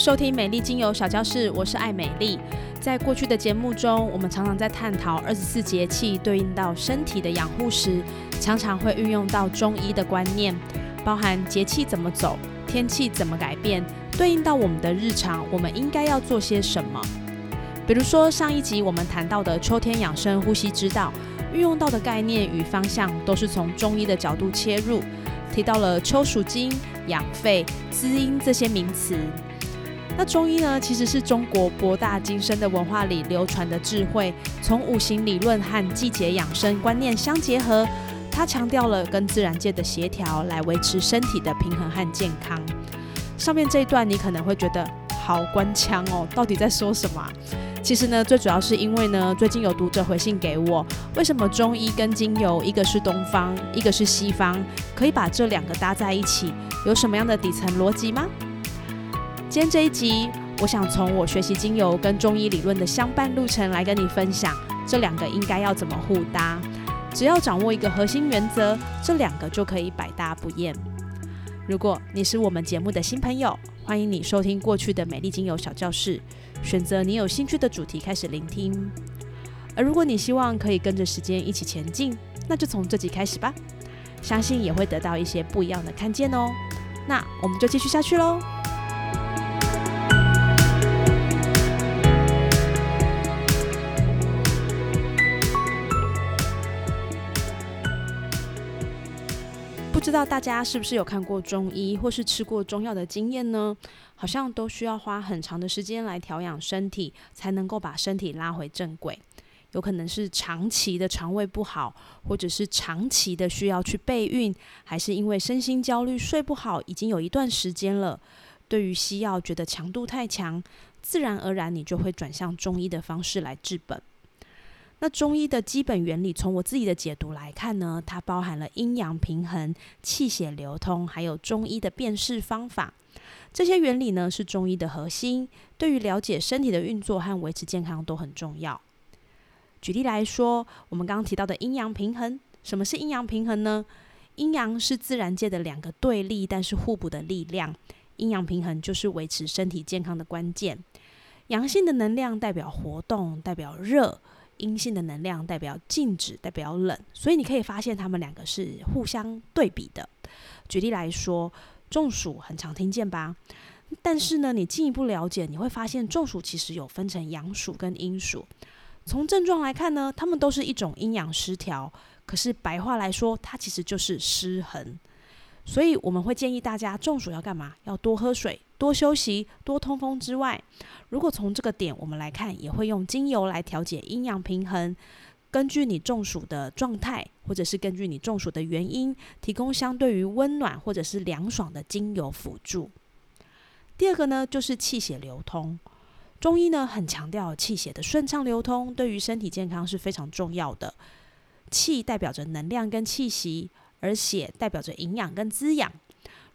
收听美丽精油小教室，我是艾美丽。在过去的节目中，我们常常在探讨二十四节气对应到身体的养护时，常常会运用到中医的观念，包含节气怎么走，天气怎么改变，对应到我们的日常，我们应该要做些什么。比如说上一集我们谈到的秋天养生呼吸之道，运用到的概念与方向都是从中医的角度切入，提到了秋属金、养肺、滋阴这些名词。那中医呢，其实是中国博大精深的文化里流传的智慧，从五行理论和季节养生观念相结合，它强调了跟自然界的协调，来维持身体的平衡和健康。上面这一段你可能会觉得好官腔哦，到底在说什么？其实呢，最主要是因为呢，最近有读者回信给我，为什么中医跟精油一个是东方，一个是西方，可以把这两个搭在一起，有什么样的底层逻辑吗？今天这一集，我想从我学习精油跟中医理论的相伴路程来跟你分享，这两个应该要怎么互搭。只要掌握一个核心原则，这两个就可以百搭不厌。如果你是我们节目的新朋友，欢迎你收听过去的美丽精油小教室，选择你有兴趣的主题开始聆听。而如果你希望可以跟着时间一起前进，那就从这集开始吧，相信也会得到一些不一样的看见哦。那我们就继续下去喽。知道大家是不是有看过中医或是吃过中药的经验呢？好像都需要花很长的时间来调养身体，才能够把身体拉回正轨。有可能是长期的肠胃不好，或者是长期的需要去备孕，还是因为身心焦虑睡不好，已经有一段时间了。对于西药觉得强度太强，自然而然你就会转向中医的方式来治本。那中医的基本原理，从我自己的解读来看呢，它包含了阴阳平衡、气血流通，还有中医的辨识方法。这些原理呢，是中医的核心，对于了解身体的运作和维持健康都很重要。举例来说，我们刚刚提到的阴阳平衡，什么是阴阳平衡呢？阴阳是自然界的两个对立但是互补的力量，阴阳平衡就是维持身体健康的关键。阳性的能量代表活动，代表热。阴性的能量代表静止，代表冷，所以你可以发现它们两个是互相对比的。举例来说，中暑很常听见吧？但是呢，你进一步了解，你会发现中暑其实有分成阳暑跟阴暑。从症状来看呢，它们都是一种阴阳失调。可是白话来说，它其实就是失衡。所以我们会建议大家中暑要干嘛？要多喝水。多休息、多通风之外，如果从这个点我们来看，也会用精油来调节阴阳平衡。根据你中暑的状态，或者是根据你中暑的原因，提供相对于温暖或者是凉爽的精油辅助。第二个呢，就是气血流通。中医呢很强调气血的顺畅流通，对于身体健康是非常重要的。气代表着能量跟气息，而血代表着营养跟滋养。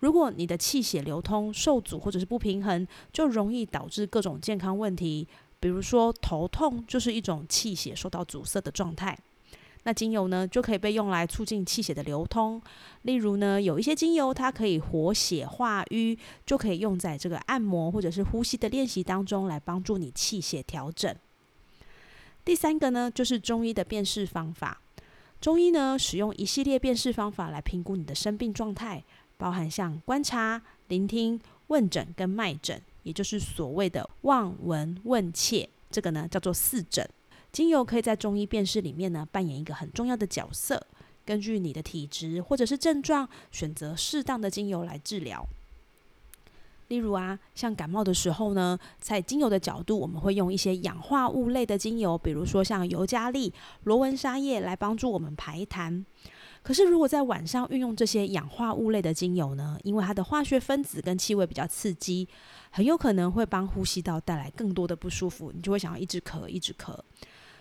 如果你的气血流通受阻或者是不平衡，就容易导致各种健康问题。比如说头痛就是一种气血受到阻塞的状态。那精油呢就可以被用来促进气血的流通。例如呢，有一些精油它可以活血化瘀，就可以用在这个按摩或者是呼吸的练习当中，来帮助你气血调整。第三个呢，就是中医的辨识方法。中医呢使用一系列辨识方法来评估你的生病状态。包含像观察、聆听、问诊跟脉诊，也就是所谓的望、闻、问、切，这个呢叫做四诊。精油可以在中医辨识里面呢扮演一个很重要的角色。根据你的体质或者是症状，选择适当的精油来治疗。例如啊，像感冒的时候呢，在精油的角度，我们会用一些氧化物类的精油，比如说像尤加利、罗纹沙叶来帮助我们排痰。可是，如果在晚上运用这些氧化物类的精油呢？因为它的化学分子跟气味比较刺激，很有可能会帮呼吸道带来更多的不舒服，你就会想要一直咳，一直咳。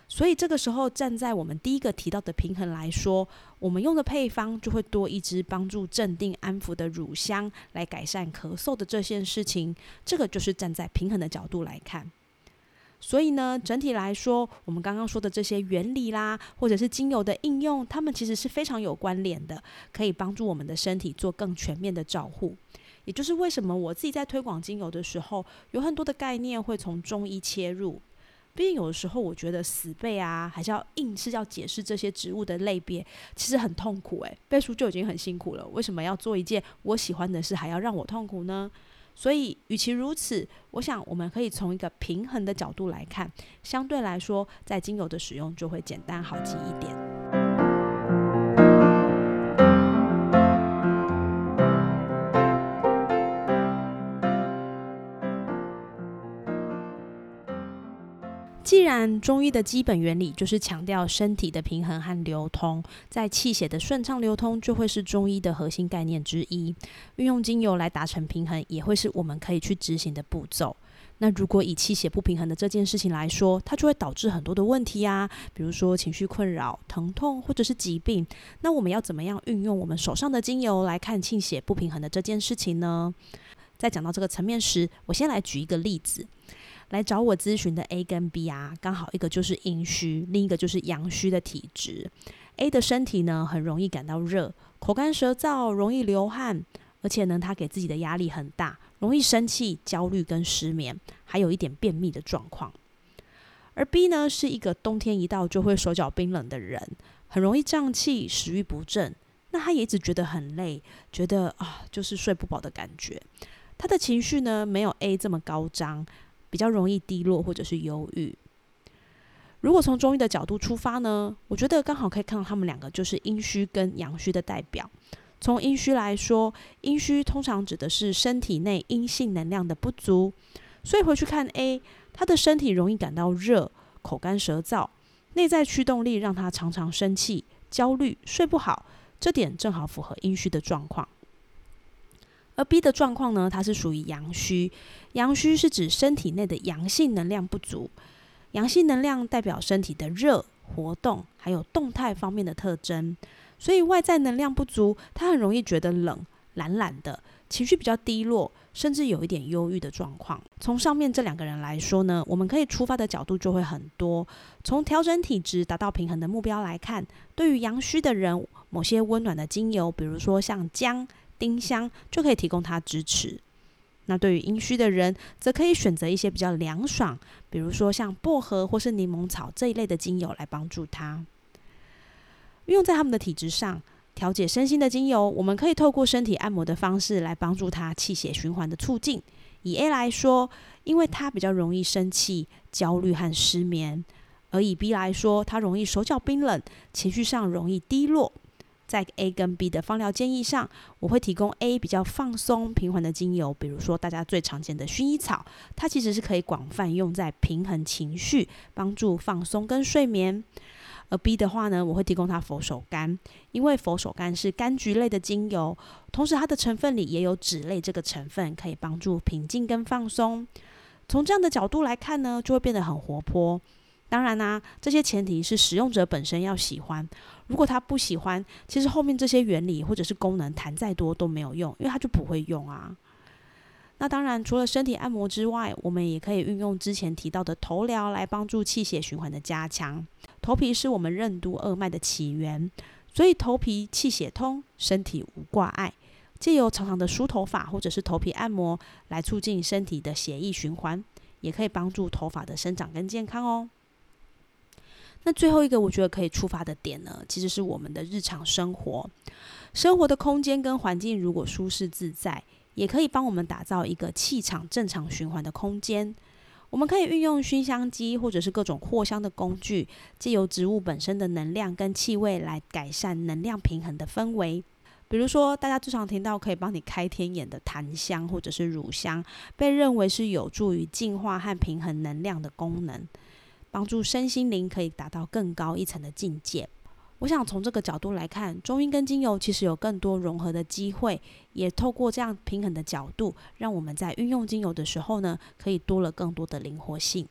所以这个时候，站在我们第一个提到的平衡来说，我们用的配方就会多一支帮助镇定安抚的乳香，来改善咳嗽的这件事情。这个就是站在平衡的角度来看。所以呢，整体来说，我们刚刚说的这些原理啦，或者是精油的应用，它们其实是非常有关联的，可以帮助我们的身体做更全面的照护。也就是为什么我自己在推广精油的时候，有很多的概念会从中医切入。毕竟有的时候，我觉得死背啊，还是要硬是要解释这些植物的类别，其实很痛苦诶，背书就已经很辛苦了，为什么要做一件我喜欢的事，还要让我痛苦呢？所以，与其如此，我想我们可以从一个平衡的角度来看，相对来说，在精油的使用就会简单好记一点。既然中医的基本原理就是强调身体的平衡和流通，在气血的顺畅流通就会是中医的核心概念之一。运用精油来达成平衡，也会是我们可以去执行的步骤。那如果以气血不平衡的这件事情来说，它就会导致很多的问题啊，比如说情绪困扰、疼痛或者是疾病。那我们要怎么样运用我们手上的精油来看气血不平衡的这件事情呢？在讲到这个层面时，我先来举一个例子。来找我咨询的 A 跟 B 啊，刚好一个就是阴虚，另一个就是阳虚的体质。A 的身体呢，很容易感到热，口干舌燥，容易流汗，而且呢，他给自己的压力很大，容易生气、焦虑跟失眠，还有一点便秘的状况。而 B 呢，是一个冬天一到就会手脚冰冷的人，很容易胀气、食欲不振，那他也一直觉得很累，觉得啊，就是睡不饱的感觉。他的情绪呢，没有 A 这么高涨。比较容易低落或者是忧郁。如果从中医的角度出发呢，我觉得刚好可以看到他们两个就是阴虚跟阳虚的代表。从阴虚来说，阴虚通常指的是身体内阴性能量的不足，所以回去看 A，他的身体容易感到热、口干舌燥，内在驱动力让他常常生气、焦虑、睡不好，这点正好符合阴虚的状况。而 B 的状况呢，它是属于阳虚。阳虚是指身体内的阳性能量不足。阳性能量代表身体的热、活动，还有动态方面的特征。所以外在能量不足，他很容易觉得冷、懒懒的，情绪比较低落，甚至有一点忧郁的状况。从上面这两个人来说呢，我们可以出发的角度就会很多。从调整体质、达到平衡的目标来看，对于阳虚的人，某些温暖的精油，比如说像姜。丁香就可以提供他支持。那对于阴虚的人，则可以选择一些比较凉爽，比如说像薄荷或是柠檬草这一类的精油来帮助他。运用在他们的体质上，调节身心的精油，我们可以透过身体按摩的方式来帮助他气血循环的促进。以 A 来说，因为他比较容易生气、焦虑和失眠；而以 B 来说，他容易手脚冰冷，情绪上容易低落。在 A 跟 B 的芳疗建议上，我会提供 A 比较放松、平缓的精油，比如说大家最常见的薰衣草，它其实是可以广泛用在平衡情绪、帮助放松跟睡眠。而 B 的话呢，我会提供它佛手柑，因为佛手柑是柑橘类的精油，同时它的成分里也有脂类这个成分，可以帮助平静跟放松。从这样的角度来看呢，就会变得很活泼。当然啦，这些前提是使用者本身要喜欢。如果他不喜欢，其实后面这些原理或者是功能谈再多都没有用，因为他就不会用啊。那当然，除了身体按摩之外，我们也可以运用之前提到的头疗来帮助气血循环的加强。头皮是我们任督二脉的起源，所以头皮气血通，身体无挂碍。借由长长的梳头发或者是头皮按摩来促进身体的血液循环，也可以帮助头发的生长跟健康哦。那最后一个我觉得可以出发的点呢，其实是我们的日常生活，生活的空间跟环境如果舒适自在，也可以帮我们打造一个气场正常循环的空间。我们可以运用熏香机或者是各种扩香的工具，借由植物本身的能量跟气味来改善能量平衡的氛围。比如说，大家最常听到可以帮你开天眼的檀香或者是乳香，被认为是有助于净化和平衡能量的功能。帮助身心灵可以达到更高一层的境界。我想从这个角度来看，中医跟精油其实有更多融合的机会，也透过这样平衡的角度，让我们在运用精油的时候呢，可以多了更多的灵活性。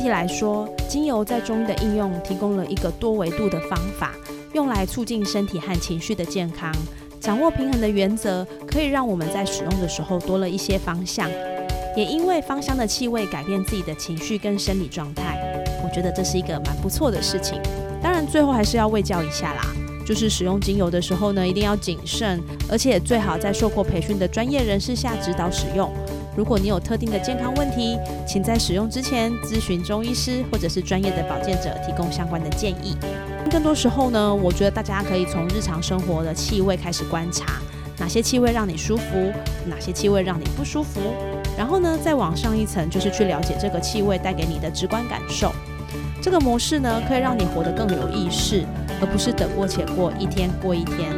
体来说，精油在中医的应用提供了一个多维度的方法，用来促进身体和情绪的健康。掌握平衡的原则，可以让我们在使用的时候多了一些方向。也因为芳香的气味改变自己的情绪跟生理状态，我觉得这是一个蛮不错的事情。当然，最后还是要喂教一下啦，就是使用精油的时候呢，一定要谨慎，而且最好在受过培训的专业人士下指导使用。如果你有特定的健康问题，请在使用之前咨询中医师或者是专业的保健者，提供相关的建议。更多时候呢，我觉得大家可以从日常生活的气味开始观察，哪些气味让你舒服，哪些气味让你不舒服。然后呢，再往上一层，就是去了解这个气味带给你的直观感受。这个模式呢，可以让你活得更有意识，而不是得过且过，一天过一天。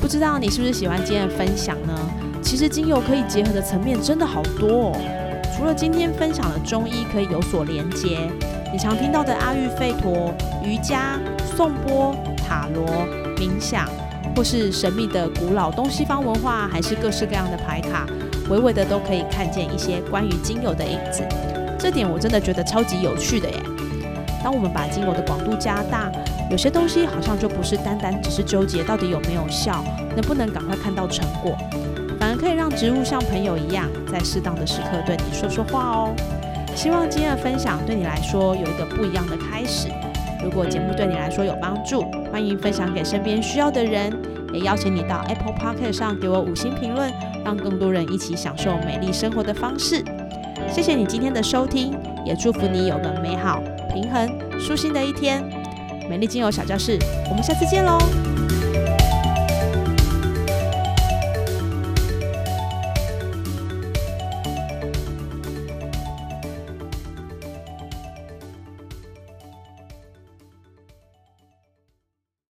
不知道你是不是喜欢今天的分享呢？其实精油可以结合的层面真的好多哦。除了今天分享的中医可以有所连接，你常听到的阿育吠陀、瑜伽、颂钵、塔罗、冥想，或是神秘的古老东西方文化，还是各式各样的牌卡，微微的都可以看见一些关于精油的影子。这点我真的觉得超级有趣的耶。当我们把精油的广度加大，有些东西好像就不是单单只是纠结到底有没有效，能不能赶快看到成果。可以让植物像朋友一样，在适当的时刻对你说说话哦。希望今天的分享对你来说有一个不一样的开始。如果节目对你来说有帮助，欢迎分享给身边需要的人，也邀请你到 Apple p o c k e t 上给我五星评论，让更多人一起享受美丽生活的方式。谢谢你今天的收听，也祝福你有个美好、平衡、舒心的一天。美丽精油小教室，我们下次见喽。